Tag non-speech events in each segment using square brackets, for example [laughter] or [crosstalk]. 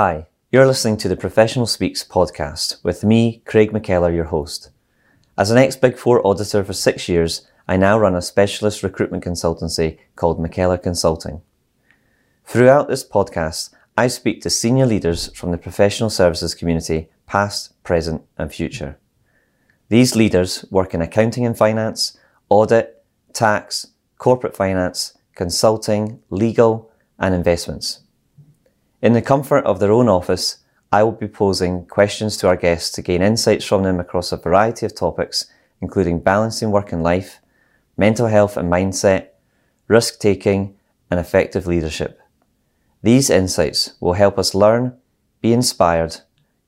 Hi, you're listening to the Professional Speaks podcast with me, Craig McKellar, your host. As an ex Big Four auditor for six years, I now run a specialist recruitment consultancy called McKellar Consulting. Throughout this podcast, I speak to senior leaders from the professional services community, past, present, and future. These leaders work in accounting and finance, audit, tax, corporate finance, consulting, legal, and investments. In the comfort of their own office, I will be posing questions to our guests to gain insights from them across a variety of topics, including balancing work and life, mental health and mindset, risk taking, and effective leadership. These insights will help us learn, be inspired,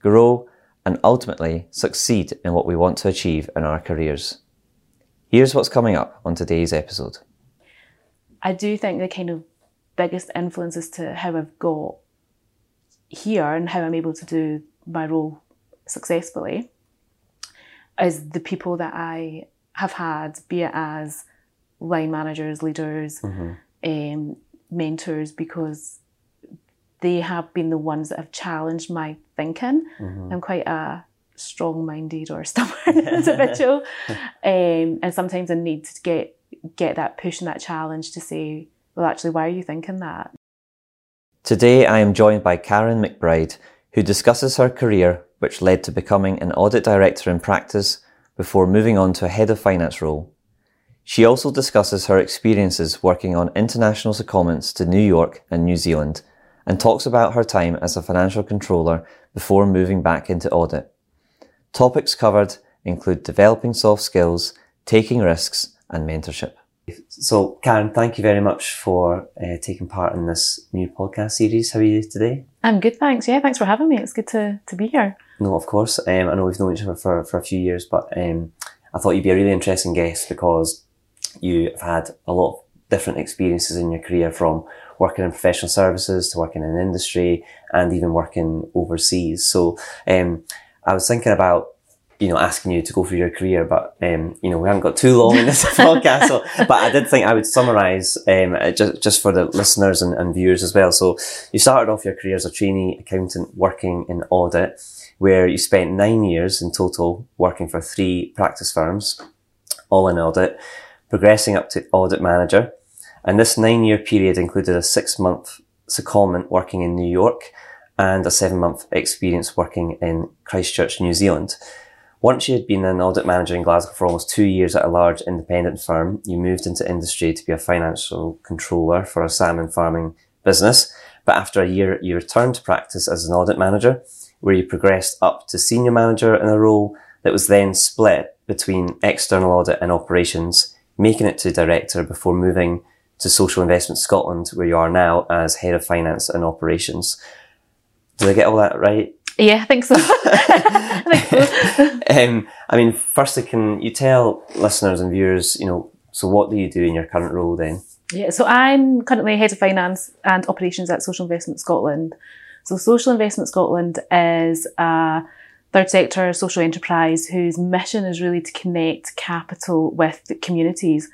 grow, and ultimately succeed in what we want to achieve in our careers. Here's what's coming up on today's episode. I do think the kind of biggest influence as to how I've got here and how I'm able to do my role successfully is the people that I have had, be it as line managers, leaders, mm-hmm. um, mentors, because they have been the ones that have challenged my thinking. Mm-hmm. I'm quite a strong-minded or [laughs] stubborn [laughs] individual, um, and sometimes I need to get get that push and that challenge to say, well, actually, why are you thinking that? Today I am joined by Karen McBride, who discusses her career, which led to becoming an audit director in practice before moving on to a head of finance role. She also discusses her experiences working on international secondments to New York and New Zealand and talks about her time as a financial controller before moving back into audit. Topics covered include developing soft skills, taking risks, and mentorship. So, Karen, thank you very much for uh, taking part in this new podcast series. How are you today? I'm good, thanks. Yeah, thanks for having me. It's good to, to be here. No, of course. Um, I know we've known each other for, for a few years, but um, I thought you'd be a really interesting guest because you've had a lot of different experiences in your career from working in professional services to working in industry and even working overseas. So um, I was thinking about you know, asking you to go through your career, but, um, you know, we haven't got too long in this [laughs] podcast. So, but I did think I would summarize, um, just, just for the listeners and, and, viewers as well. So you started off your career as a trainee accountant working in audit, where you spent nine years in total working for three practice firms, all in audit, progressing up to audit manager. And this nine year period included a six month secondment working in New York and a seven month experience working in Christchurch, New Zealand. Once you had been an audit manager in Glasgow for almost two years at a large independent firm, you moved into industry to be a financial controller for a salmon farming business. But after a year, you returned to practice as an audit manager, where you progressed up to senior manager in a role that was then split between external audit and operations, making it to director before moving to Social Investment Scotland, where you are now as head of finance and operations. Did I get all that right? Yeah, I think so. [laughs] I think [laughs] so. [laughs] um, I mean, firstly, can you tell listeners and viewers, you know, so what do you do in your current role then? Yeah, so I'm currently head of finance and operations at Social Investment Scotland. So Social Investment Scotland is a third sector social enterprise whose mission is really to connect capital with communities.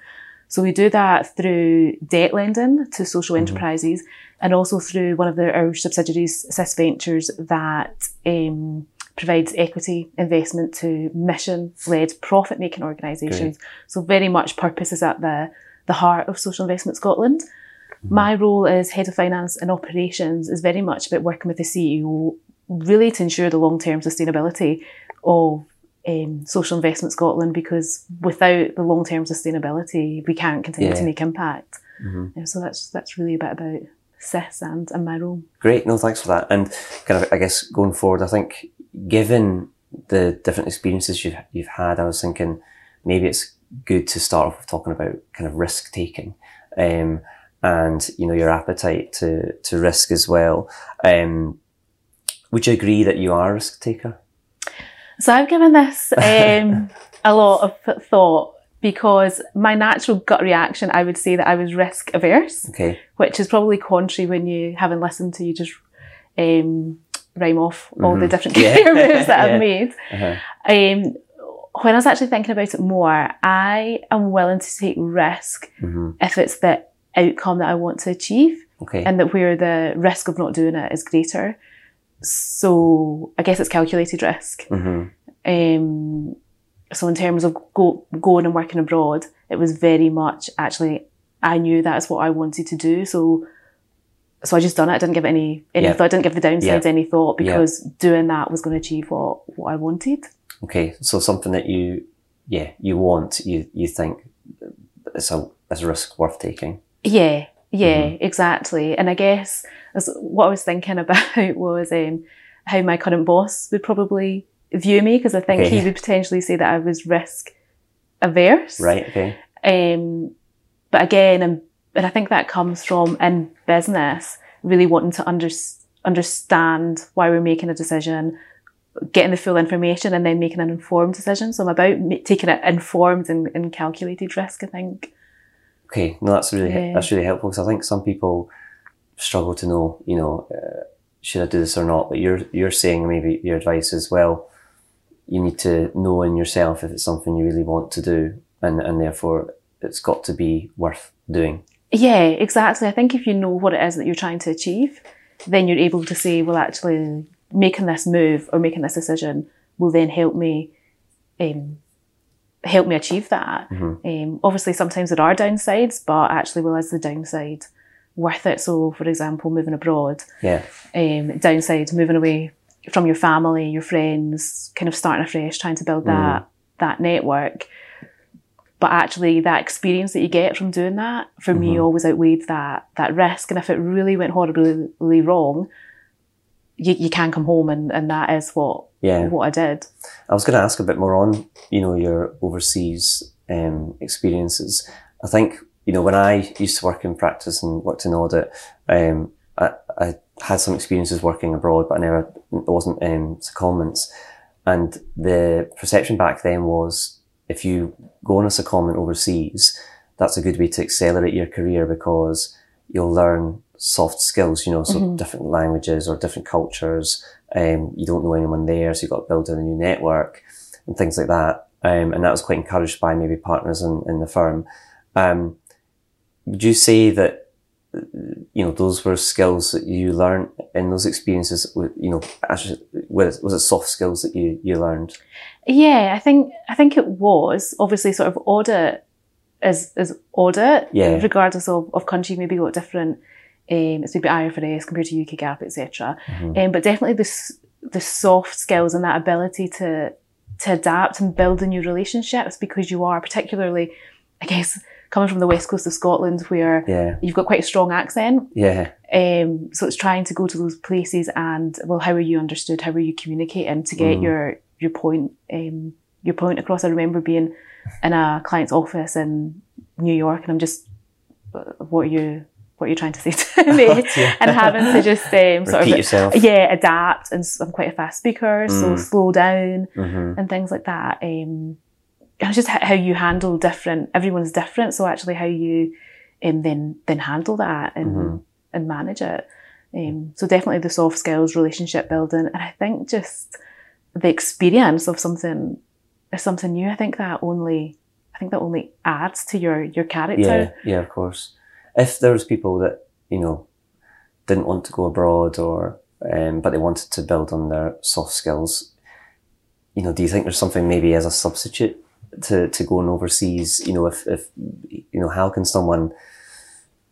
So we do that through debt lending to social mm-hmm. enterprises and also through one of the, our subsidiaries, SIS Ventures, that um, provides equity investment to mission-led profit-making organisations. So very much purpose is at the, the heart of Social Investment Scotland. Mm-hmm. My role as Head of Finance and Operations is very much about working with the CEO really to ensure the long-term sustainability of um, Social Investment Scotland because without the long-term sustainability, we can't continue yeah. to make impact. Mm-hmm. so that's that's really a bit about SIS and, and my role. Great, no, thanks for that. And kind of, I guess going forward, I think given the different experiences you've you've had, I was thinking maybe it's good to start off with talking about kind of risk taking. Um, and you know your appetite to to risk as well. Um, would you agree that you are a risk taker? So I've given this um, a lot of thought because my natural gut reaction, I would say that I was risk averse, okay. which is probably contrary when you haven't listened to you just um, rhyme off all mm-hmm. the different [laughs] career moves that [laughs] yeah. I've made. Uh-huh. Um, when I was actually thinking about it more, I am willing to take risk mm-hmm. if it's the outcome that I want to achieve, okay. and that where the risk of not doing it is greater. so I guess it's calculated risk. hmm Um, so in terms of go, going and working abroad, it was very much actually I knew that's what I wanted to do. So so I just done it. I didn't give it any any Yeah. thought. I didn't give the downsides Yeah. any thought Yeah. because doing that was going to achieve what what I wanted. Okay, so something that you, yeah, you want, you you think it's a it's a risk worth taking. Yeah, yeah, Mm-hmm. exactly. And I guess what I was thinking [laughs] about was um, how my current boss would probably view me because I think Okay. he would potentially say that I was risk averse. Right. Okay. Um, but again, and, and I think that comes from in business really wanting to under, understand why we're making a decision, getting the full information, and then making an informed decision. So I'm about ma- taking it informed and, and calculated risk. I think. Okay. No, that's really Yeah. that's really helpful because I think some people struggle to know, you know, uh, should I do this or not? But you're you're saying maybe your advice is well, you need to know in yourself if it's something you really want to do, and and therefore it's got to be worth doing. Yeah, exactly. I think if you know what it is that you're trying to achieve, then you're able to say, well, actually, making this move or making this decision will then help me, um, help me achieve that. Um, obviously, sometimes there are downsides, but actually, well, is the downside worth it? So, for example, moving abroad, Yeah. um, downside, moving away from your family, your friends, kind of starting afresh, trying to build that that network. But actually, that experience that you get from doing that, for me, always outweighed that that risk. And if it really went horribly wrong, you, you can come home, and, and that is what Yeah. what I did. I was going to ask a bit more on, you know, your overseas um, experiences. I think, you know, when I used to work in practice and worked in audit, um, I, I had some experiences working abroad, but I never, it wasn't um, secondments. And the perception back then was if you go on a secondment overseas, that's a good way to accelerate your career because you'll learn soft skills, you know, so different languages or different cultures. Um, you don't know anyone there, so you've got to build a new network and things like that. Um, and that was quite encouraged by maybe partners in, in the firm. Um, would you say that, you know, those were skills that you learned in those experiences? You know, actually, was it, was it soft skills that you, you learned? Yeah, I think I think it was obviously sort of audit is is audit, Yeah. regardless of, of country. Maybe got different. Um, it's maybe IFRS compared to UK GAAP, etc. Mm-hmm. Um, but definitely the the soft skills and that ability to to adapt and build a new relationships because you are particularly, I guess, coming from the west coast of Scotland where Yeah. you've got quite a strong accent. Yeah. Um, so it's trying to go to those places and well, how are you understood? How are you communicating to get your your point um, your point across? I remember being in a client's office in New York, and I'm just, "Uh, what are you what are you trying to say to [laughs] me? And having to just um, sort of yourself. yeah adapt. And I'm quite a fast speaker, so slow down hmm and things like that. Um, it's just how you handle different. Everyone's different, so actually how you um, then then handle that and and manage it. Um, so definitely the soft skills, relationship building, and I think just the experience of something is something new. I think that only I think that only adds to your your Yeah. character. Yeah, of course. If there was people that, you know, didn't want to go abroad or, um, but they wanted to build on their soft skills, you know, do you think there's something maybe as a substitute to, to going overseas? You know, if, if, you know, how can someone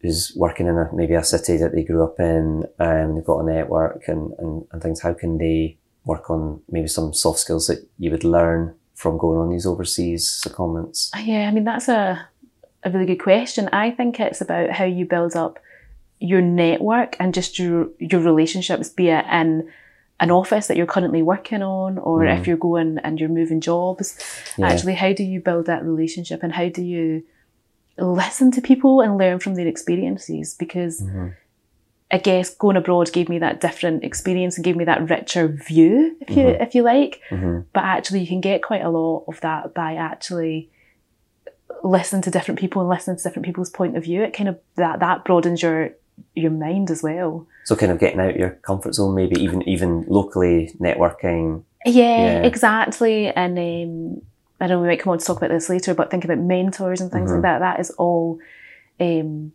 who's working in a, maybe a city that they grew up in, um, they've got a network and, and, and things, how can they work on maybe some soft skills that you would learn from going on these overseas secondments? Yeah, I mean that's a a really good question. I think it's about how you build up your network and just your your relationships, be it in an office that you're currently working on, or if mm. you're going and you're moving jobs. Yeah. Actually, how do you build that relationship, and how do you listen to people and learn from their experiences? Because mm-hmm. I guess going abroad gave me that different experience and gave me that richer view, if you mm-hmm. if you like. Mm-hmm. But actually, you can get quite a lot of that by actually listening to different people and listening to different people's point of view. It kind of that that broadens your your mind as well. So kind of getting out your comfort zone, maybe even even locally networking. Yeah, Yeah. exactly. And um, I don't know we might come on to talk about this later, but think about mentors and things like that. That is all, um,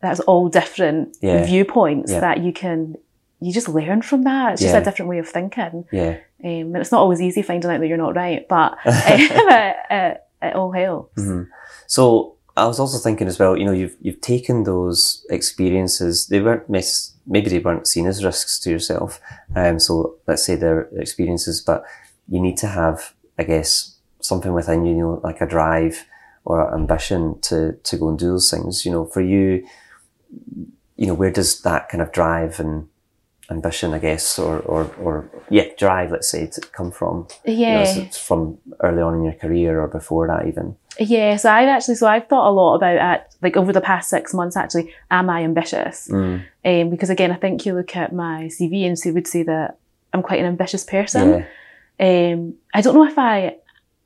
that's all different Yeah. viewpoints Yeah. that you can you just learn from that. It's just Yeah. a different way of thinking. Yeah. Um, and it's not always easy finding out that you're not right, but [laughs] [laughs] it, it, it all helps. Mhm. So I was also thinking as well, you know, you've you've taken those experiences. They weren't maybe they weren't seen as risks to yourself. Um, so let's say they're experiences, but you need to have, I guess, something within you, you know, like a drive or ambition to to go and do those things. You know, for you, you know, where does that kind of drive and ambition, I guess, or or or yeah, drive, let's say, to come from? You know, Yeah. from early on in your career or before that even? Yeah, so I've actually, so I've thought a lot about it, like over the past six months actually, am I ambitious? Mm. Um, because again, I think you look at my CV and so would say that I'm quite an ambitious person. Yeah. Um, I don't know if I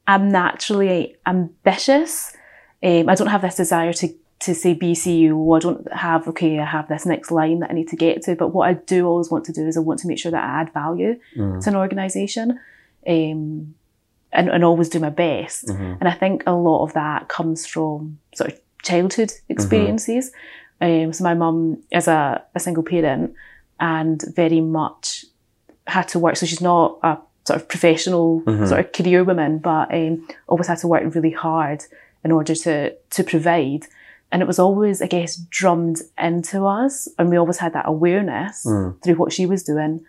am naturally ambitious. Um, I don't have this desire to to say be CEO. I don't have okay. I have this next line that I need to get to. But what I do always want to do is I want to make sure that I add value Mm. to an organisation, um, and and always do my best. Mhm. And I think a lot of that comes from sort of childhood experiences. Um, so my mum is a, a single parent and very much had to work. So she's not a sort of professional Mhm. sort of career woman, but um, always had to work really hard in order to to provide. And it was always, I guess, drummed into us, and we always had that awareness Mm. through what she was doing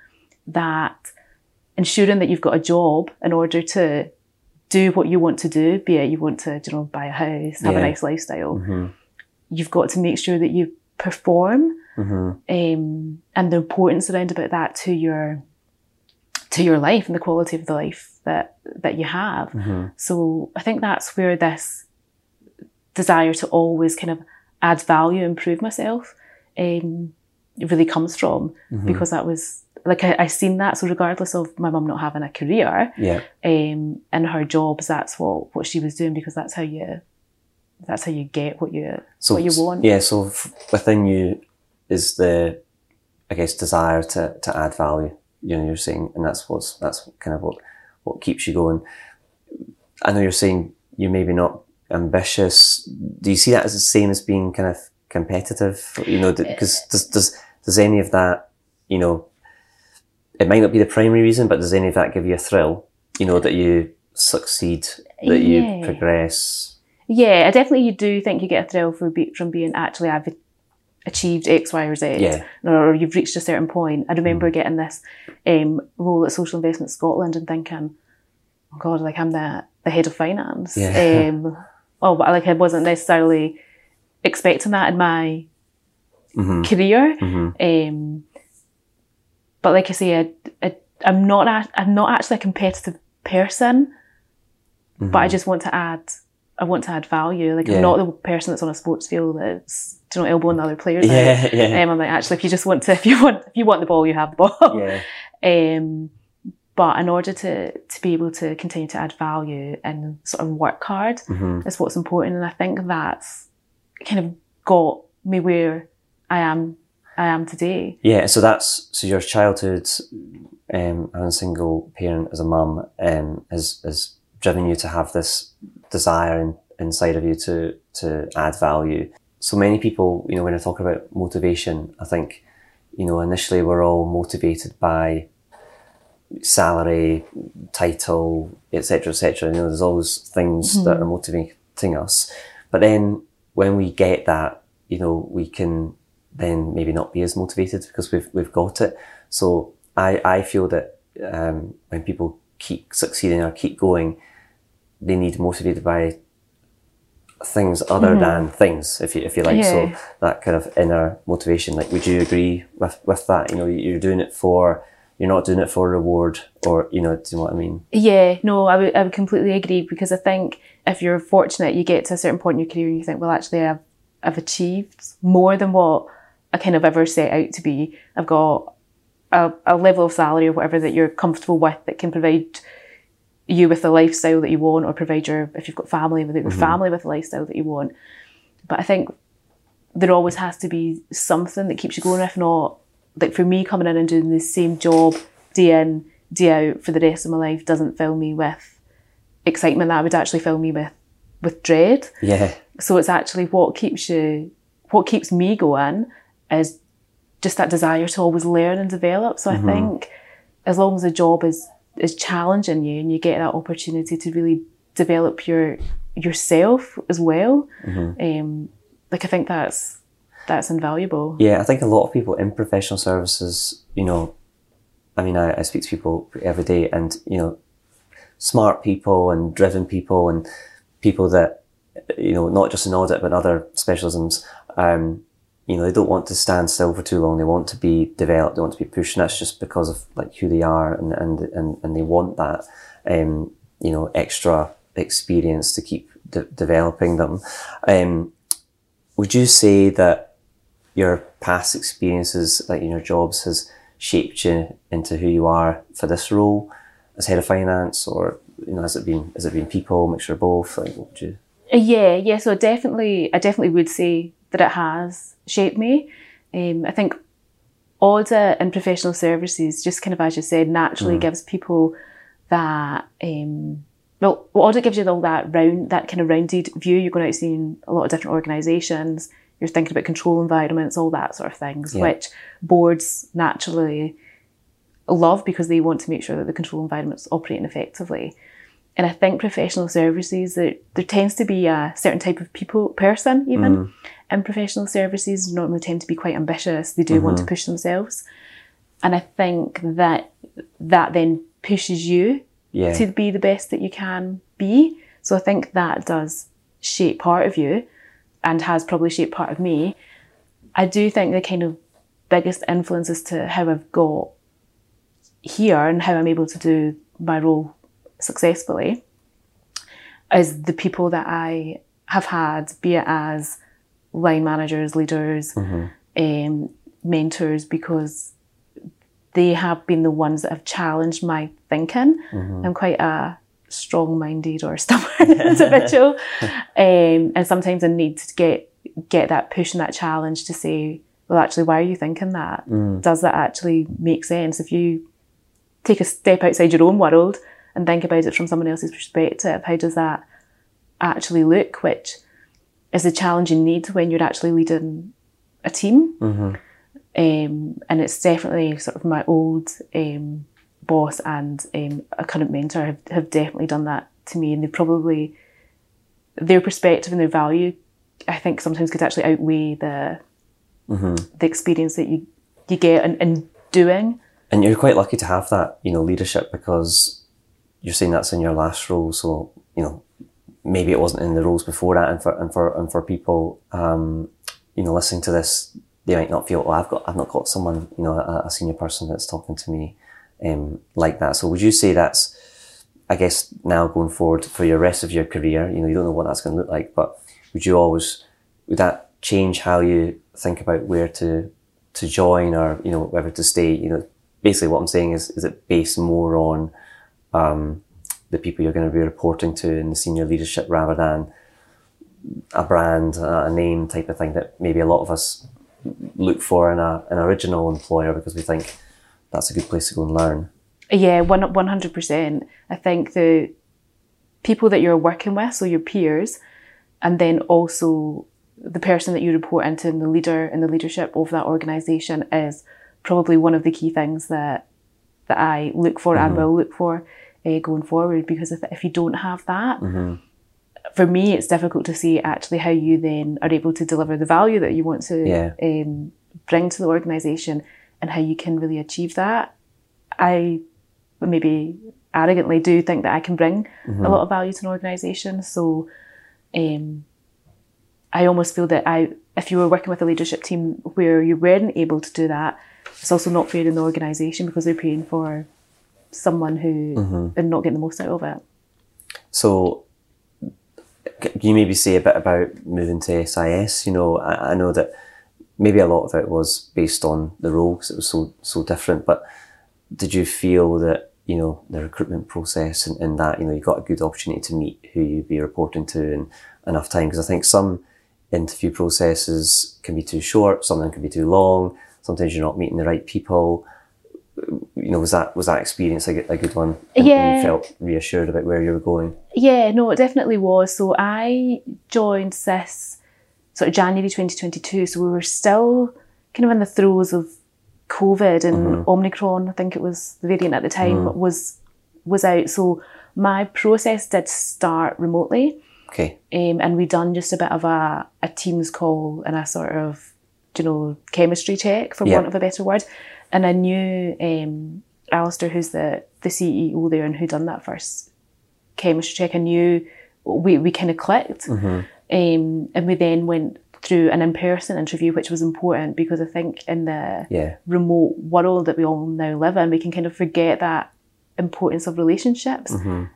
that ensuring that you've got a job in order to do what you want to do, be it you want to, you know, buy a house, have a nice lifestyle, Mhm. you've got to make sure that you perform Mhm. um, and the importance around about that to your to your life and the quality of the life that that you have. Mhm. So I think that's where this desire to always kind of add value, improve myself, um, really comes from Mhm. because that was like I, I seen that. So regardless of my mum not having a career, Yeah. um, in her jobs, that's what what she was doing because that's how you that's how you get what you So what you want. Yeah. So f- within you is the, I guess, desire to to add value. You know, you're saying, and that's what's that's kind of what what keeps you going. I know you're saying you're maybe not ambitious. Do you see that as the same as being kind of competitive? You know, because does does does any of that, you know, it might not be the primary reason, but does any of that give you a thrill? You know, that you succeed, that you progress. Yeah, I definitely you do think you get a thrill from, be, from being actually I've achieved X, Y, or Z, Yeah. or you've reached a certain point. I remember getting this um, role at Social Investment Scotland and thinking, oh God, like I'm the, the head of finance. Yeah. Um, [laughs] oh, but like I wasn't necessarily expecting that in my hmm career. hmm Um, but like I say, I, I, I'm not a, I'm not actually a competitive person, but I just want to add I want to add value. Like Yeah. I'm not the person that's on a sports field that's you know elbowing the other players. out. Yeah, yeah, Um, I'm like actually, if you just want to, [laughs] if you want, if you want the ball, you have the ball. yeah. [laughs] Um, but in order to to be able to continue to add value and sort of work hard hmm is what's important, and I think that's kind of got me where I am. I am today. Yeah, so that's so your childhood, um, as a single parent, as a mum, um, has has driven you to have this desire in, inside of you to to add value. So many people, you know, when I talk about motivation, I think, you know, initially we're all motivated by salary, title, etc., etc. You know, there's always things that are motivating us, but then when we get that, you know, we can then maybe not be as motivated because we've we've got it. So I I feel that um, when people keep succeeding or keep going, they need motivated by things other than things, if you if you like. So that kind of inner motivation. Like, would you agree with with that? You know, you're doing it for. You're not doing it for reward, or you know, do you know what I mean? Yeah, no, I would, I would completely agree because I think if you're fortunate, you get to a certain point in your career and you think, well, actually, I've, I've achieved more than what I kind of ever set out to be. I've got a, a level of salary or whatever that you're comfortable with that can provide you with the lifestyle that you want or provide your, if you've got family, with your mm-hmm. family with the lifestyle that you want. But I think there always has to be something that keeps you going. If not, like for me, coming in and doing the same job day in, day out for the rest of my life doesn't fill me with excitement. That would actually fill me with with dread. Yeah, So it's actually what keeps you, what keeps me going is just that desire to always learn and develop. So I think as long as the job is is challenging you and you get that opportunity to really develop your yourself as well, um, like I think that's that's invaluable. Yeah, I think a lot of people in professional services, you know, I mean, I, I speak to people every day and, you know, smart people and driven people and people that, you know, not just in audit, but other specialisms, um, you know, they don't want to stand still for too long. They want to be developed. They want to be pushed. And that's just because of like who they are and, and, and, and they want that, um, you know, extra experience to keep de- developing them. Um, would you say that your past experiences, like in your jobs, has shaped you into who you are for this role as head of finance, or you know, has it been has it been people, mixture of both? Like, what would you? Uh, Yeah, yeah. So definitely, I definitely would say that it has shaped me. Um, I think audit and professional services, just kind of as you said, naturally gives people that. Um, well, audit gives you all that round, that kind of rounded view. You're going out seeing a lot of different organisations. You're thinking about control environments, all that sort of things, Yeah. which boards naturally love because they want to make sure that the control environment's operating effectively. And I think professional services, there, there tends to be a certain type of people, person even, in professional services, normally tend to be quite ambitious. They do want to mm-hmm. push themselves. And I think that that then pushes you Yeah, to be the best that you can be. So I think that does shape part of you and has probably shaped part of me. I do think the kind of biggest influence as to how I've got here and how I'm able to do my role successfully is the people that I have had, be it as line managers, leaders, um, mentors, because they have been the ones that have challenged my thinking. I'm quite a strong-minded or [laughs] stubborn [laughs] individual, um, and sometimes I need to get get that push and that challenge to say, well, actually, why are you thinking that? Does that actually make sense? If you take a step outside your own world and think about it from someone else's perspective, how does that actually look? Which is a challenge you need when you're actually leading a team. Um, and it's definitely sort of my old um, boss and um, a current mentor have, have definitely done that to me. And they probably, their perspective and their value, I think sometimes could actually outweigh the the experience that you, you get in, in doing. and you're quite lucky to have that, you know, leadership because you're saying that's in your last role. So you know, maybe it wasn't in the roles before that, and for and for and for people, um, you know, listening to this, they might not feel, well, I've got, I've not got someone, you know, a, a senior person that's talking to me, um, like that. So would you say that's, I guess now going forward for your rest of your career, you know, you don't know what that's going to look like, but would you always, would that change how you think about where to, to join or, you know, whether to stay, you know, basically what I'm saying is, is it based more on, um, the people you're going to be reporting to in the senior leadership rather than a brand, a a name type of thing that maybe a lot of us look for in a, an original employer because we think that's a good place to go and learn. Yeah, one one hundred percent. I think the people that you're working with, so your peers, and then also the person that you report into and the leader and the leadership of that organisation is probably one of the key things that that I look for and mm-hmm. will look for uh, going forward. Because if if you don't have that, for me, it's difficult to see actually how you then are able to deliver the value that you want to Yeah. um, bring to the organisation and how you can really achieve that. I maybe arrogantly do think that I can bring a lot of value to an organisation. So um, I almost feel that I, if you were working with a leadership team where you weren't able to do that, it's also not fair in the organisation because they're paying for someone who mm-hmm. and not getting the most out of it. So, can you maybe say a bit about moving to SIS? You know, I, I know that maybe a lot of it was based on the role because it was so so different. But did you feel that you know the recruitment process and, and that you know you got a good opportunity to meet who you'd be reporting to in enough time? Because I think some interview processes can be too short, some of them can be too long. Sometimes you're not meeting the right people. You know, was that was that experience a good, a good one? And- Yeah. you felt reassured about where you were going. Yeah, no, it definitely was. So I joined SIS sort of January 2022. So we were still kind of in the throes of COVID and Omicron, I think it was the variant at the time, was was out. So my process did start remotely. Okay. Um, and we done just a bit of a, a Teams call and a sort of, you know, chemistry check, for Yeah. want of a better word. And I knew um, Alistair, who's the, the CEO there and who done that first chemistry check, I knew we, we kind of clicked. Um, and we then went through an in-person interview, which was important because I think in the Yeah. remote world that we all now live in, we can kind of forget that importance of relationships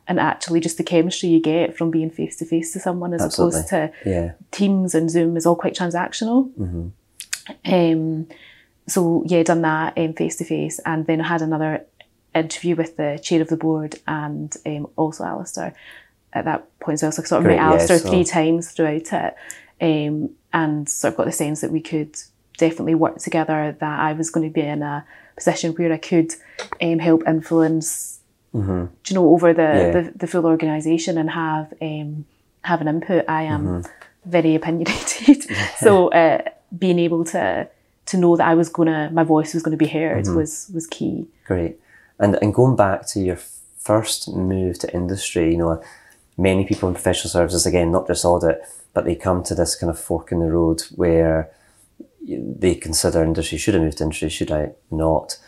and actually just the chemistry you get from being face to face to someone as opposed to Yeah. Teams and Zoom is all quite transactional. Um, so yeah, done that face to face, and then I had another interview with the chair of the board and um, also Alistair at that point. So I sort of Great, met yeah, Alistair so- three times throughout it, um, and sort of got the sense that we could definitely work together. That I was going to be in a position where I could um, help influence, do you know, over the, Yeah. the, the full organisation and have um, have an input. I am very [laughs] opinionated, so uh, being able to to know that I was gonna, my voice was going to be heard was was key. Great. And and going back to your first move to industry, you know, many people in professional services, again, not just audit, but they come to this kind of fork in the road where they consider industry, should I move to industry, should I not?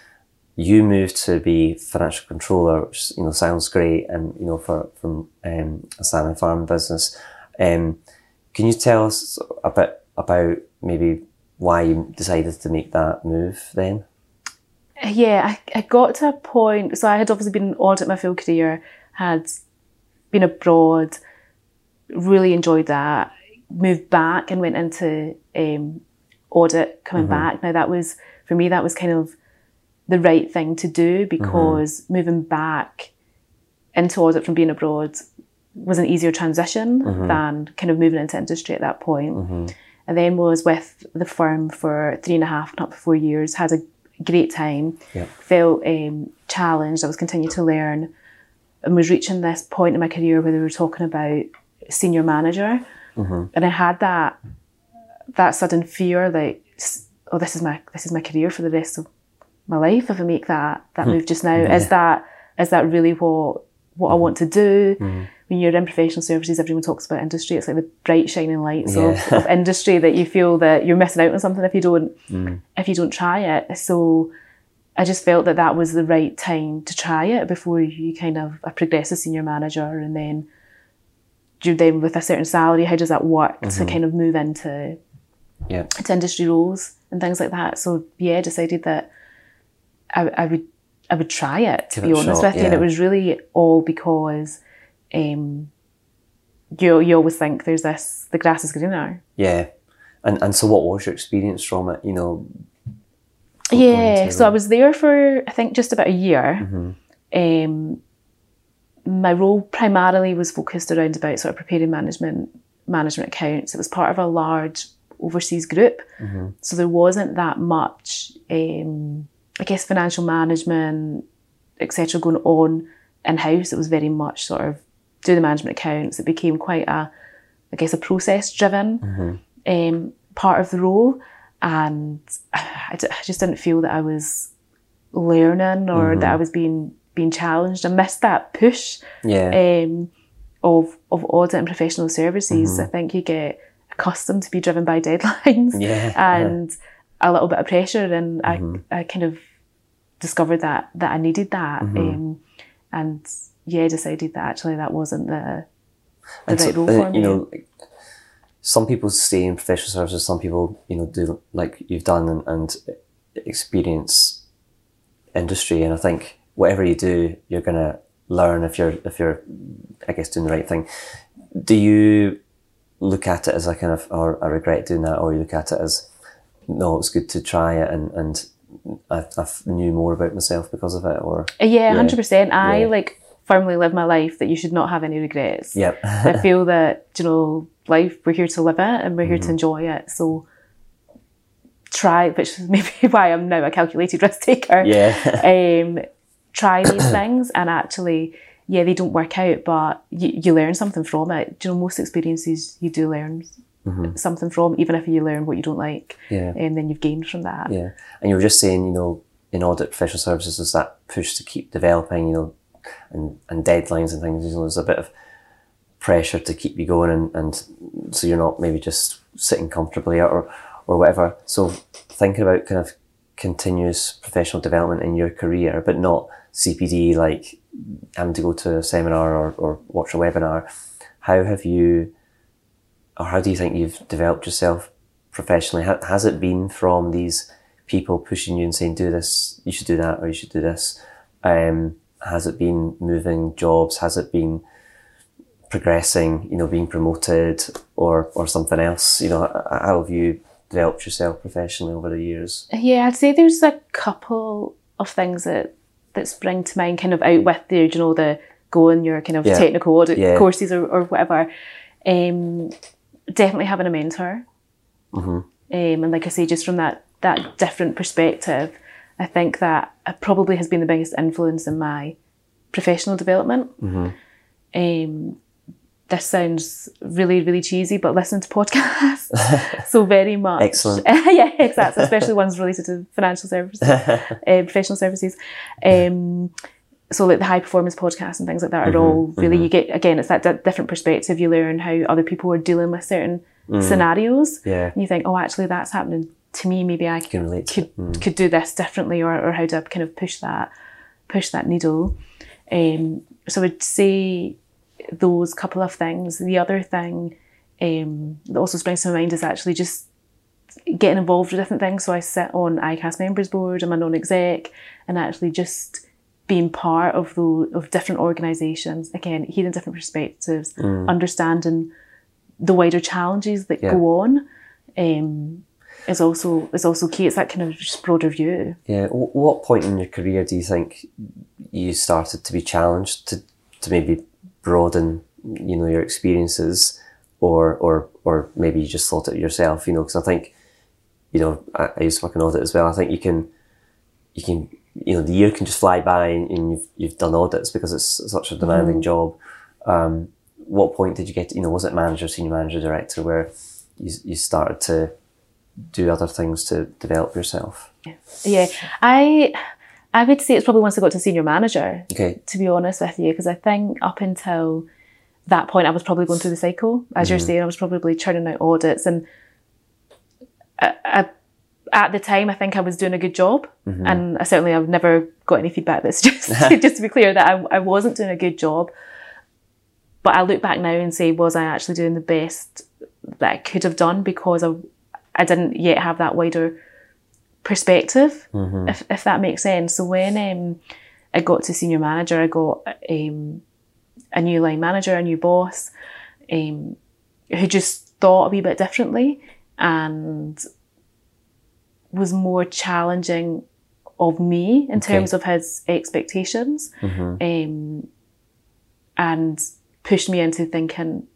You moved to be financial controller, which, you know, sounds great, and, you know, for, from um, a salmon farm business. Um, can you tell us a bit about maybe why you decided to make that move then? Yeah, I, I got to a point. So I had obviously been in audit my full career, had been abroad, really enjoyed that. Moved back and went into um, audit. Coming mm-hmm. back now, that was for me. That was kind of the right thing to do mm-hmm. because moving back into audit from being abroad was an easier transition mm-hmm. than kind of moving into industry at that point. And then was with the firm for three and a half, not four years. Had a great time. Yeah. Felt um, challenged. I was continuing to learn, and was reaching this point in my career where they were talking about senior manager, mm-hmm. and I had that that sudden fear, like, oh, this is my this is my career for the rest of my life if I make that that hmm. move just now. Is that is that really what what I mm-hmm. want to do? Mm-hmm. When you're in professional services, everyone talks about industry. It's like the bright shining lights of, Yeah. of industry that you feel that you're missing out on something if you don't mm. if you don't try it. So I just felt that that was the right time to try it before you kind of progress as senior manager and then you're then with a certain salary. How does that work to mm-hmm. kind of move into Yeah. to industry roles and things like that. So yeah, I decided that I, I would I would try it to Give be it honest shot, with you. And it was really all because um, you you always think there's this the grass is greener. Yeah. And and so what was your experience from it? You know, Yeah, so I was there for I think just about a year. Mm-hmm. Um, my role primarily was focused around about sort of preparing management management accounts. It was part of a large overseas group, Mm-hmm. so there wasn't that much, um, I guess, financial management, etc., going on in house. It was very much sort of do the management accounts. It became quite a, I guess, a process driven Mm-hmm. um, part of the role, and [sighs] I, d- I just didn't feel that I was learning or Mm-hmm. that I was being being challenged. I missed that push yeah. um, of of audit and professional services. Mm-hmm. I think you get accustomed to be driven by deadlines [laughs] Yeah. [laughs] and a little bit of pressure, and Mm-hmm. I I kind of discovered that that I needed that, Mm-hmm. um, and yeah, decided that actually that wasn't the the And right so, role uh, for me. you know, some people stay in professional services. Some people, you know, do like you've done and, and experience industry. And I think whatever you do, you're gonna learn if you're if you're, I guess, doing the right thing. Do you look at it as a kind of, or I regret doing that, or you look at it as, no, it's good to try it, and and I, I knew more about myself because of it, or Uh, Yeah, Yeah. hundred percent. I Yeah. like firmly live my life that you should not have any regrets. yep, I [laughs] feel that you know, life we're here to live it and we're here Mm-hmm. to enjoy it. So try, which is [laughs] maybe why I'm now a calculated risk taker. yeah, [laughs] Um, try these things and actually, yeah, they don't work out, but you, you learn something from it. Do you know, most experiences you do learn something from, even if you learn what you don't like, Yeah. and then you've gained from that. Yeah. And you were just saying, you know, in audit professional services, there's that push to keep developing, you know, and, and deadlines and things. You know, there's a bit of pressure to keep you going and, and so you're not maybe just sitting comfortably or, or whatever. So thinking about kind of continuous professional development in your career, but not CPD, like having to go to a seminar or, or watch a webinar. How have you, or how do you think you've developed yourself professionally? Has it been from these people pushing you and saying, do this, you should do that, or you should do this? Um, has it been moving jobs? Has it been progressing, you know, being promoted or, or something else? You know, how have you developed yourself professionally over the years? Yeah, I'd say there's a couple of things that that spring to mind, kind of out with the you know the going your kind of Yeah. technical audit Yeah. courses or, or whatever. Um, definitely having a mentor, Mm-hmm. um, and like I say, just from that that different perspective, I think that probably has been the biggest influence in my professional development. Mm-hmm. Um, this sounds really, really cheesy, but listen to podcasts. [laughs] so very much. Excellent. [laughs] yeah, exactly. Especially ones related to financial services, [laughs] uh, professional services. Um, so like the high performance podcasts and things like that are all really, you get, again, it's that di- different perspective. You learn how other people are dealing with certain scenarios. Yeah. And you think, oh, actually that's happening to me. Maybe I Can relate to could could do this differently or, or how to kind of push that push that needle. Um, so I would say those couple of things. The other thing um, that also springs to my mind is actually just getting involved with different things. So I sit on ICAS members board, I'm a non-exec, and actually just being part of those of different organisations. Again, hearing different perspectives, understanding the wider challenges that Yeah. go on. Um, is also is also key. It's that kind of just broader view. Yeah. What point in your career do you think you started to be challenged to, to maybe broaden, you know, your experiences, or or or maybe you just thought it yourself, you know? Because I think, you know, I, I used to work in audit as well. I think you can, you can, you know, the year can just fly by and, and you've you've done audits because it's such a demanding job. Um, what point did you get? You know, was it manager, senior manager, director, where you you started to do other things to develop yourself? Yeah, I I would say it's probably once I got to senior manager. Okay. To be honest with you, because I think up until that point, I was probably going through the cycle, as you're mm-hmm. saying. I was probably churning out audits, and I, I, at the time, I think I was doing a good job, mm-hmm. and I certainly I've never got any feedback that's [laughs] just [laughs] just to be clear that I, I wasn't doing a good job. But I look back now and say, was I actually doing the best that I could have done because I, I didn't yet have that wider perspective, if, if that makes sense. So when um, I got to senior manager, I got um, a new line manager, a new boss, um, who just thought a wee bit differently and was more challenging of me in Okay. terms of his expectations um, and pushed me into thinking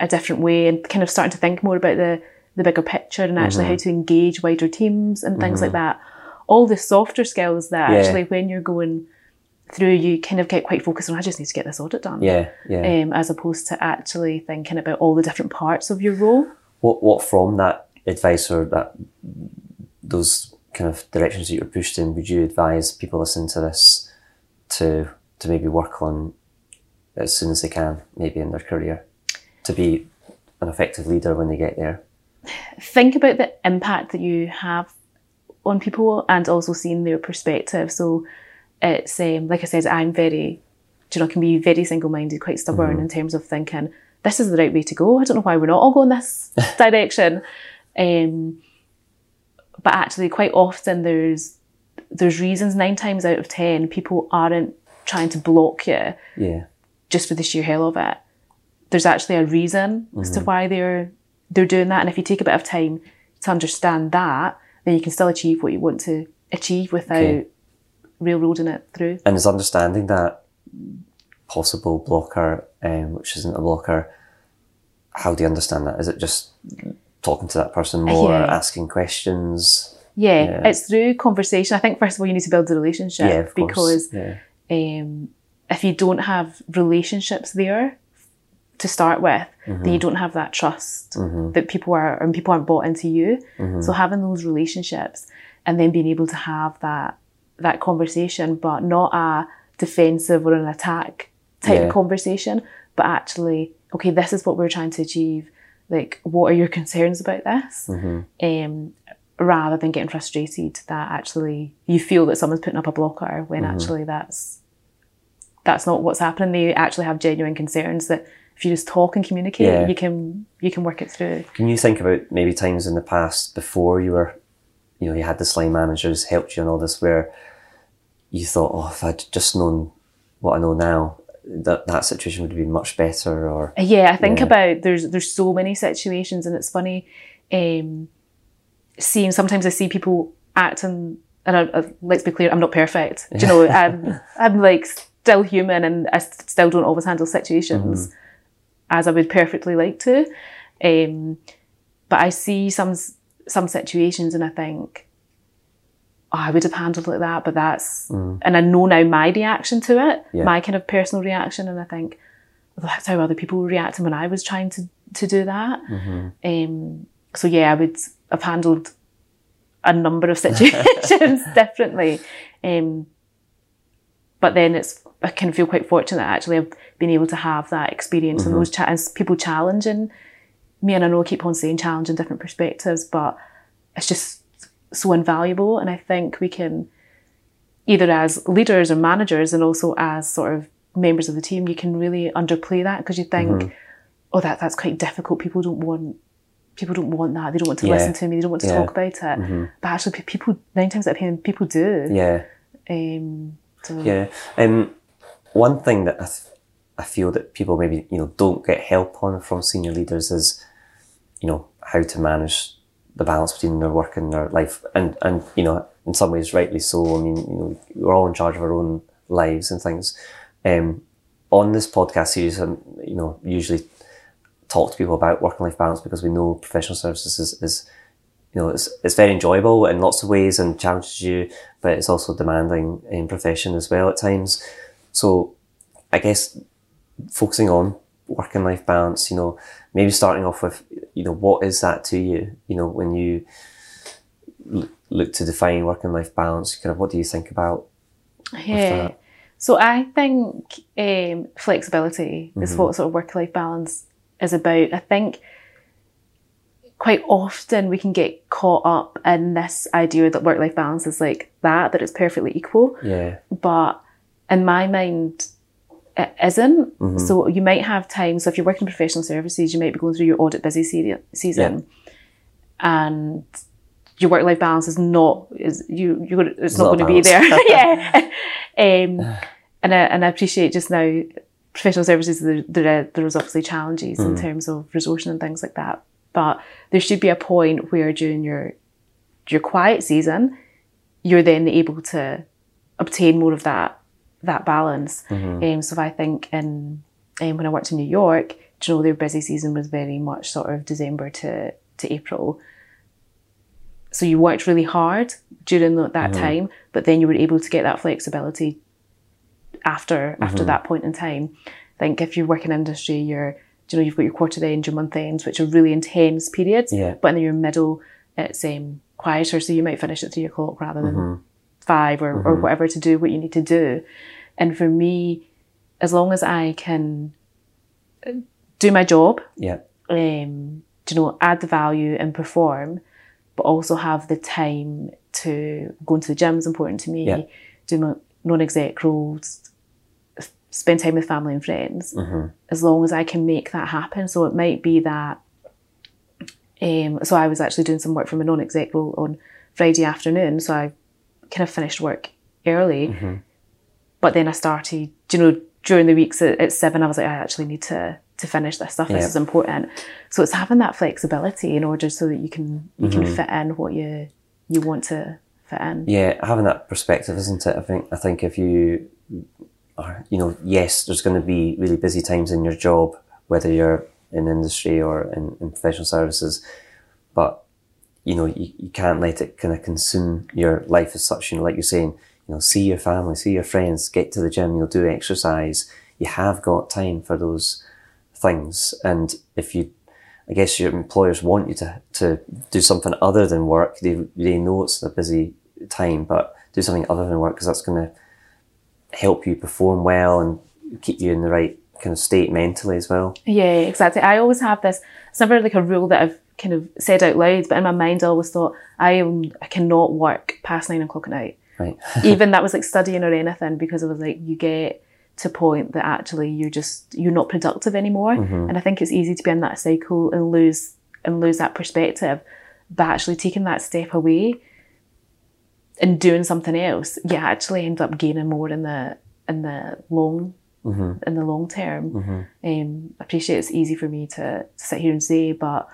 a different way and kind of starting to think more about the, the bigger picture and actually how to engage wider teams and things like that. All the softer skills that Yeah. actually when you're going through you kind of get quite focused on I just need to get this audit done. Yeah. Yeah. Um, as opposed to actually thinking about all the different parts of your role. what what from that advice or that those kind of directions that you were pushed in would you advise people listening to this to to maybe work on as soon as they can maybe in their career to be an effective leader when they get there think about the impact that you have on people and also seeing their perspective. So it's um, like I said, I'm very, you know, can be very single-minded, quite stubborn in terms of thinking this is the right way to go. I don't know why we're not all going this [laughs] direction. Um, but actually, quite often there's there's reasons. Nine times out of ten, people aren't trying to block you yeah just for the sheer hell of it. There's actually a reason as to why they're they're doing that, and if you take a bit of time to understand that, then you can still achieve what you want to achieve without Okay. railroading it through. and is understanding that possible blocker um, which isn't a blocker how do you understand that is it just talking to that person more Yeah. asking questions Yeah, Yeah. it's through conversation. I think first of all you need to build the relationship yeah because um, if you don't have relationships there to start with, then you mm-hmm. don't have that trust mm-hmm. that people are and people aren't bought into you. Mm-hmm. So having those relationships and then being able to have that that conversation, but not a defensive or an attack type Yeah. conversation, but actually, okay, this is what we're trying to achieve. Like, what are your concerns about this? Um, rather than getting frustrated that actually you feel that someone's putting up a blocker when actually that's that's not what's happening. They actually have genuine concerns that if you just talk and communicate, Yeah. you can you can work it through. Can you think about maybe times in the past before you were, you know, you had the line managers helped you and all this where you thought, oh, if I'd just known what I know now, that that situation would have been much better or Yeah, I think Yeah. about there's there's so many situations, and it's funny um, seeing. Sometimes I see people acting, and I, I, let's be clear, I'm not perfect. Do you know, [laughs] I'm I'm like still human, and I still don't always handle situations as I would perfectly like to. Um, but I see some some situations, and I think. Oh, I would have handled it like that, but that's, and I know now my reaction to it, Yeah. my kind of personal reaction, and I think, well, that's how other people were reacting when I was trying to to do that. Um, so yeah, I would have handled a number of [laughs] situations differently. Um, but then it's I can feel quite fortunate actually I've been able to have that experience and those cha- and people challenging me and I know I keep on saying challenging different perspectives, but it's just so invaluable. And I think we can either as leaders or managers and also as sort of members of the team, you can really underplay that because you think, oh, that that's quite difficult. People don't want people don't want that. They don't want to Yeah. listen to me. They don't want to Yeah. talk about it. But actually, people nine times out of ten, people do. yeah. Um, so Yeah. Um, one thing that I, th- I feel that people maybe you know don't get help on from senior leaders is, you know, how to manage the balance between their work and their life, and and you know, in some ways, rightly so. I mean, you know, we're all in charge of our own lives and things. Um, on this podcast series, um, you know, usually talk to people about work and life balance because we know professional services is, is you know, it's, it's very enjoyable in lots of ways and challenges you, but it's also demanding in profession as well at times. So I guess focusing on work and life balance, you know, maybe starting off with, you know, what is that to you? You know, when you look, to define work and life balance, kind of what do you think about? yeah. So I think um, flexibility is what sort of work life balance is about. I think quite often we can get caught up in this idea that work life balance is like that, that it's perfectly equal. Yeah. but in my mind it isn't. Mm-hmm. So you might have time. so if you're working in professional services you might be going through your audit busy se- season. And your work life balance is not is you you're gonna, it's not going to be there. [laughs] Yeah. [laughs] Um and I, and I appreciate just now professional services there, there, there's obviously challenges in mm. terms of resourcing and things like that. But there should be a point where during your your quiet season you're then able to obtain more of that that balance. Um, so I think in um, when I worked in New York, you know their busy season was very much sort of December to to April. So you worked really hard during that time, but then you were able to get that flexibility after after that point in time. I think if you work in industry, you're you know you've got your quarter end, your month ends, which are really intense periods. Yeah. But in your middle, it's um, quieter, so you might finish at three o'clock rather than five or, or whatever to do what you need to do. And for me, as long as I can uh, do my job, Yeah. um, you know, add the value and perform, but also have the time to go into the gym is important to me, Yeah. do my non-exec roles, spend time with family and friends, as long as I can make that happen. So it might be that, um, so I was actually doing some work from a non-exec role on Friday afternoon, so I kind of finished work early, mm-hmm. but then I started, you know, during the weeks at, at seven, I was like, I actually need to to finish this stuff. This is important. So it's having that flexibility in order so that you can you can mm-hmm. fit in what you you want to fit in. Yeah, having that perspective, isn't it? I think I think if you are, you know, yes, there's going to be really busy times in your job, whether you're in industry or in, in professional services, but you know, you, you can't let it kind of consume your life as such. You know, like you're saying, you know, see your family, see your friends, get to the gym, you'll do exercise. You have got time for those things. And if you, I guess your employers want you to, to do something other than work, they, they know it's a busy time, but do something other than work because that's going to help you perform well and keep you in the right kind of state mentally as well. Yeah, exactly. I always have this. It's never like a rule that I've kind of said out loud, but in my mind, I always thought I am. I cannot work past nine o'clock at night. Right. [laughs] Even that was like studying or anything because it was like you get to a point that actually you're just you're not productive anymore, mm-hmm. and I think it's easy to be in that cycle and lose and lose that perspective. But actually taking that step away and doing something else, you actually end up gaining more in the in the long mm-hmm. in the long term. Mm-hmm. Um, I appreciate it's easy for me to, to sit here and say, but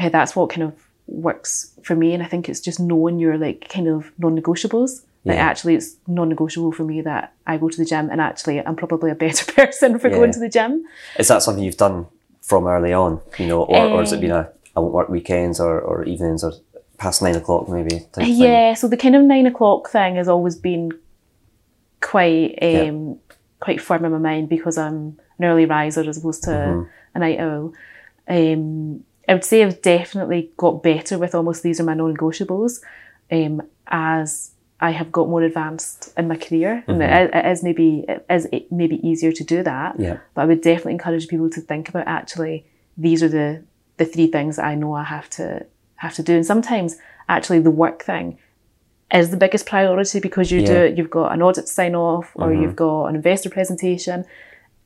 yeah, that's what kind of works for me. And I think it's just knowing your like kind of non-negotiables. Like Yeah. actually, it's non-negotiable for me that I go to the gym, and actually, I'm probably a better [laughs] person for Yeah. going to the gym. Is that something you've done from early on, you know, or, or has it Um, been a, I won't work weekends or, or evenings or past nine o'clock maybe? Type thing? Yeah, so the kind of nine o'clock thing has always been quite um, quite firm in my mind because I'm an early riser as opposed to a night owl. Um, I would say I've definitely got better with almost these are my non-negotiables um, as I have got more advanced in my career, and it, it is maybe it is maybe easier to do that. Yeah. But I would definitely encourage people to think about actually these are the the three things that I know I have to have to do, and sometimes actually the work thing is the biggest priority because you do Yeah. it. You've got an audit to sign off, or you've got an investor presentation,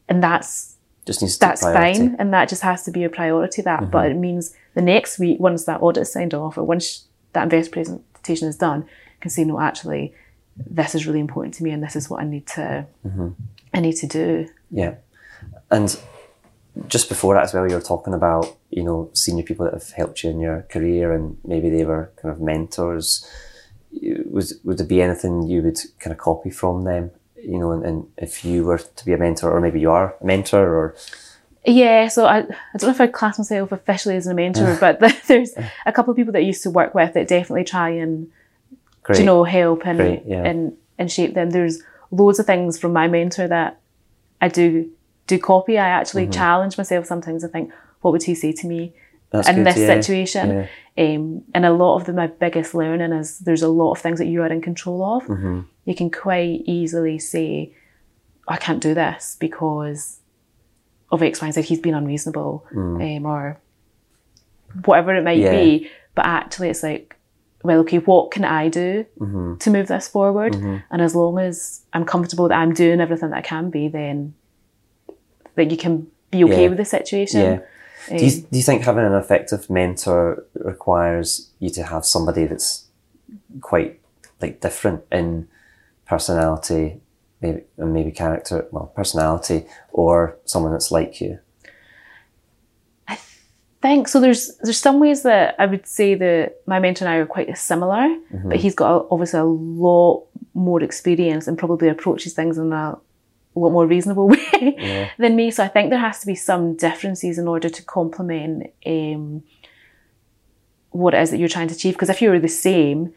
and that's Just needs that's fine, and that just has to be a priority. That, but mm-hmm. it means the next week, once that audit is signed off, or once that investor presentation is done, can say no, actually, this is really important to me, and this is what I need to mm-hmm. I need to do. Yeah. And just before that as well, you were talking about, you know, senior people that have helped you in your career and maybe they were kind of mentors. Was, would there be anything you would kind of copy from them? You know, and, and if you were to be a mentor, or maybe you are a mentor, or Yeah, so I, I don't know if I'd class myself officially as a mentor, [laughs] but [laughs] there's a couple of people that I used to work with that definitely try and great. you know help and Great, yeah. and and shape them. There's loads of things from my mentor that I do do copy. I actually Mm-hmm. challenge myself sometimes. I think, what would he say to me That's in good, this yeah, situation? yeah. Um, and a lot of the, my biggest learning is there's a lot of things that you are in control of. Mm-hmm. You can quite easily say, I can't do this because of X, Y, and Z. He's been unreasonable, um, or whatever it might Mm. Yeah. be. But actually, it's like, well, okay, what can I do Mm-hmm. to move this forward? And as long as I'm comfortable that I'm doing everything that I can be, then that you can be okay Yeah. with the situation. Yeah. Do you, eh. do you think having an effective mentor requires you to have somebody that's quite like different in personality, maybe and maybe character, well, personality, or someone that's like you? I think so. There's there's some ways that I would say that my mentor and I are quite similar, but mm-hmm. he's got a, obviously a lot more experience and probably approaches things in a more reasonable [laughs] way Yeah. than me. So I think there has to be some differences in order to complement um, what it is that you're trying to achieve. Because if you were the same,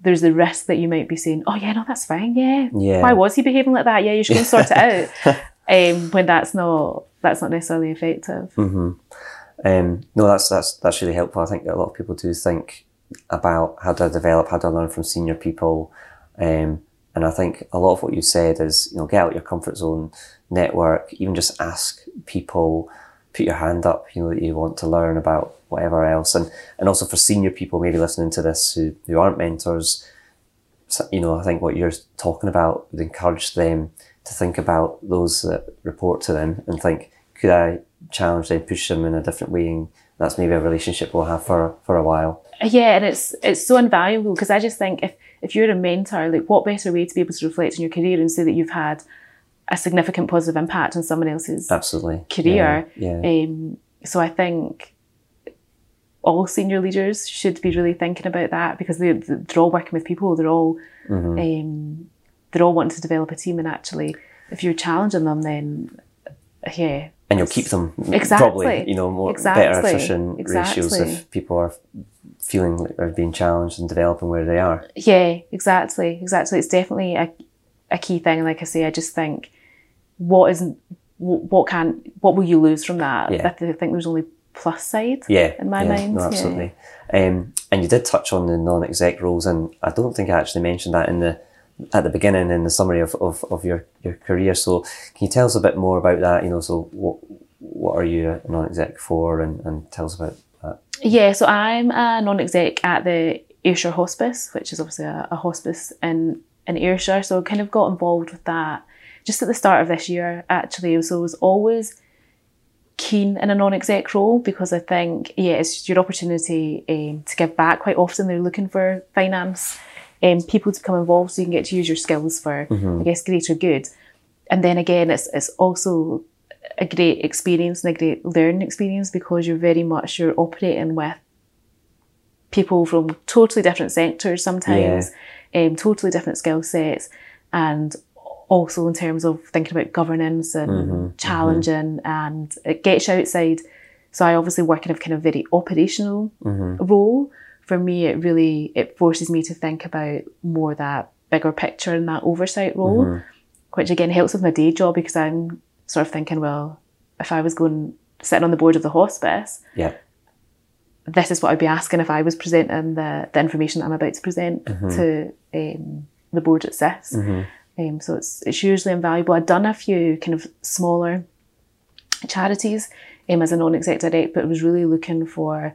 there's the risk that you might be saying, "Oh yeah, no, that's fine. Yeah, Yeah. why was he behaving like that? Yeah, you should go sort it [laughs] out." Um, when that's not that's not necessarily effective. Um, no, that's that's that's really helpful. I think that a lot of people do think about how do I develop, how do I learn from senior people, um, and I think a lot of what you said is you know get out your comfort zone, network, even just ask people, put your hand up, you know that you want to learn about whatever else, and and also for senior people maybe listening to this who who aren't mentors, you know I think what you're talking about would encourage them to think about those that report to them and think could I challenge them, push them in a different way, and that's maybe a relationship we'll have for for a while. Yeah, and it's it's so invaluable because I just think if if you're a mentor, like what better way to be able to reflect on your career and say that you've had a significant positive impact on someone else's Absolutely, career. Yeah, yeah. Um, so I think all senior leaders should be really thinking about that because they're, they're all working with people. They're all Mm-hmm. um, they're all wanting to develop a team, and actually, if you're challenging them, then yeah, and you'll keep them Exactly. probably you know more better Exactly. attrition ratios if people are feeling like they're being challenged and developing where they are. Yeah, exactly, exactly. It's definitely a, a key thing. Like I say, I just think what is wh- what can what will you lose from that? Yeah. I think there's only plus side. Yeah, in my yeah, mind, no, yeah. absolutely. Um, and you did touch on the non-exec roles, and I don't think I actually mentioned that in the at the beginning in the summary of, of, of your, your career. So can you tell us a bit more about that? You know, so what what are you a non-exec for, and, and tell us about that. Yeah, so I'm a non-exec at the Ayrshire Hospice, which is obviously a, a hospice in in Ayrshire. So I kind of got involved with that just at the start of this year, actually. So I was always keen in a non-exec role because I think yeah, it's your opportunity um, to give back. Quite often they're looking for finance um, people to become involved, so you can get to use your skills for I guess greater good. And then again, it's it's also a great experience and a great learning experience because you're very much you're operating with people from totally different sectors sometimes, um, totally different skill sets, and also in terms of thinking about governance and challenging, and it gets you outside. So I obviously work in a kind of very operational role. For me, it really it forces me to think about more that bigger picture and that oversight role, which again helps with my day job because I'm sort of thinking, well, if I was going sitting on the board of the hospice, Yeah, this is what I'd be asking if I was presenting the, the information that I'm about to present to um, the board at SIS. Um, so it's it's hugely invaluable. I'd done a few kind of smaller charities um, as a non-exec director, but I was really looking for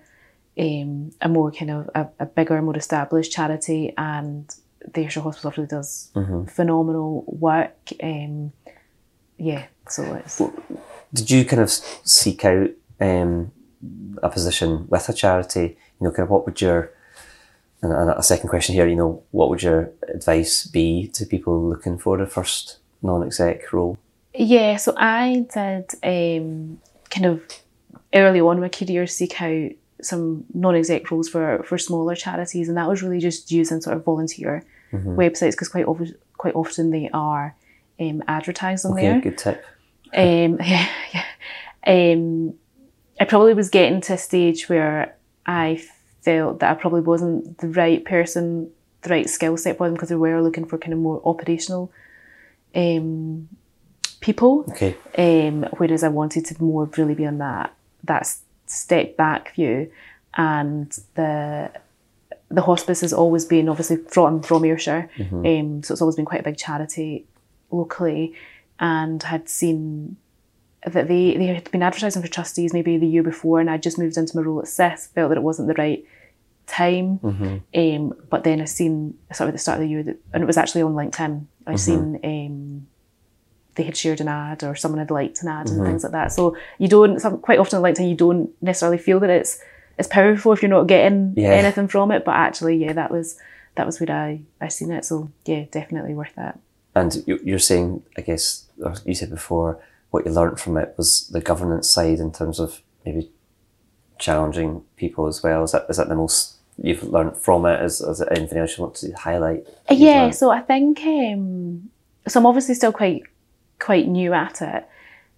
um, a more kind of a, a bigger, more established charity, and the Ayrshire Hospital really does phenomenal work. Um, yeah, so it's did you kind of seek out um, a position with a charity? You know, kind of what would your and, and a second question here. You know, what would your advice be to people looking for the first non-exec role? Yeah, so I did um, kind of early on my career seek out some non-exec roles for, for smaller charities, and that was really just using sort of volunteer websites because quite often quite often they are um, advertised on Okay, there. good tip. Um, [laughs] yeah, yeah. Um, I probably was getting to a stage where I felt that I probably wasn't the right person, the right skill set for them because they were looking for kind of more operational um, people. Okay, Um, whereas I wanted to more really be on that that s- step back view, and the the hospice has always been obviously from from Ayrshire, um, so it's always been quite a big charity locally, and had seen that they they had been advertising for trustees maybe the year before, and I just moved into my role at SIS, felt that it wasn't the right time. Um, but then I seen sort of at the start of the year that, and it was actually on LinkedIn. I seen um, they had shared an ad or someone had liked an ad and things like that. So you don't some, quite often like you don't necessarily feel that it's it's powerful if you're not getting Yeah. anything from it. But actually, yeah, that was that was where I I seen it. So yeah, definitely worth it. and you- you're saying, I guess, you said before, what you learnt from it was the governance side in terms of maybe challenging people as well. Is that is that the most you've learnt from it? Is, is there anything else you want to highlight? Yeah, learnt? so I think um, so. I'm obviously still quite quite new at it,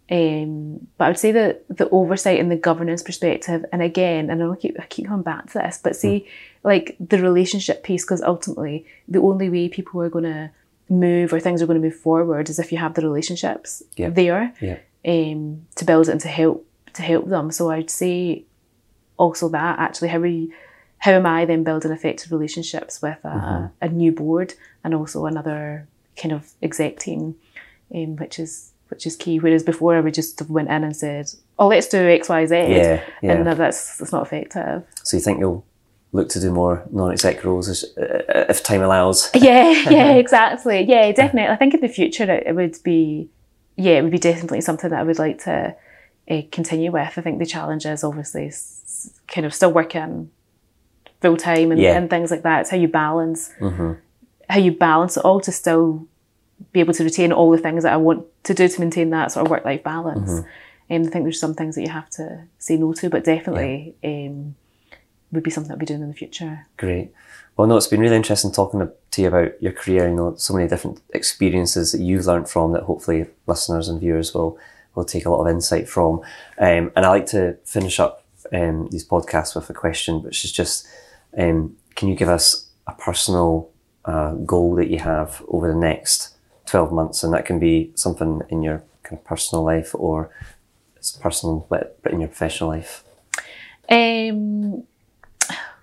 um, but I would say that the oversight and the governance perspective, and again, and I keep I keep coming back to this, but see, like the relationship piece, because ultimately the only way people are going to move or things are going to move forward is if you have the relationships there Yeah. um, to build it and to help to help them. So I'd say also that actually how we how am I then building effective relationships with a, a new board and also another kind of exec team, um, which is which is key. Whereas before I would just have went in and said, "Oh, let's do X, Y, Z," Yeah, yeah. and that's that's not effective. So you think you'll look to do more non-exec roles as, uh, if time allows? [laughs] yeah, yeah, [laughs] exactly. Yeah, definitely. I think in the future it, it would be, yeah, it would be definitely something that I would like to uh, continue with. I think the challenge is obviously s- kind of still working full time and, Yeah. and things like that. It's how you balance, how you balance it all to still be able to retain all the things that I want to do to maintain that sort of work life balance. And I think there's some things that you have to say no to, but definitely um, would be something I'd be doing in the future. Great. Well, no, it's been really interesting talking to- to you about your career. You know, so many different experiences that you've learned from that hopefully listeners and viewers will will take a lot of insight from. Um, and I like to finish up um, these podcasts with a question, which is just, um, can you give us a personal uh, goal that you have over the next twelve months, and that can be something in your kind of personal life or it's personal but in your professional life? Um,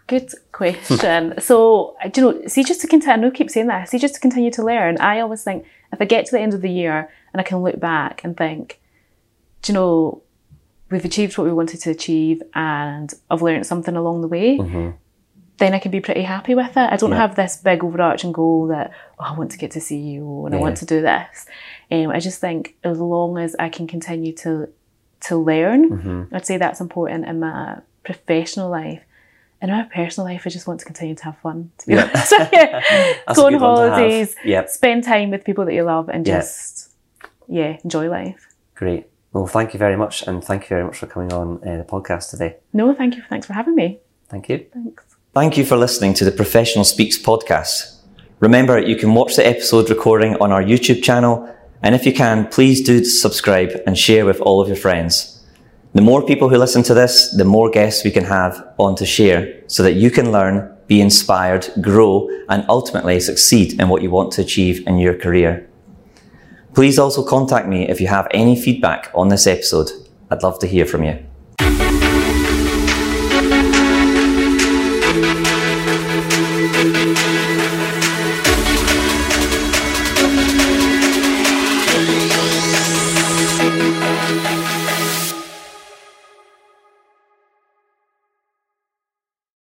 good question. [laughs] so, do you know, see, just to continue, I know I keep saying that, see, just to continue to learn, I always think if I get to the end of the year and I can look back and think, do you know, we've achieved what we wanted to achieve and I've learned something along the way, Mm-hmm. Then I can be pretty happy with it. I don't Yeah. have this big overarching goal that, oh, I want to get to CEO and I want to do this. Um, I just think as long as I can continue to to learn, Mm-hmm. I'd say that's important in my professional life. In my personal life, I just want to continue to have fun, to be Yeah. honest. [laughs] [laughs] Go on good one to have. holidays, Yep. spend time with people that you love and Yeah. just, yeah, enjoy life. Great. Well, thank you very much, and thank you very much for coming on uh, the podcast today. No, thank you. Thanks for having me. Thank you. Thanks. Thank you for listening to the Professional Speaks podcast. Remember, you can watch the episode recording on our YouTube channel, and if you can, please do subscribe and share with all of your friends. The more people who listen to this, the more guests we can have on to share so that you can learn, be inspired, grow, and ultimately succeed in what you want to achieve in your career. Please also contact me if you have any feedback on this episode. I'd love to hear from you.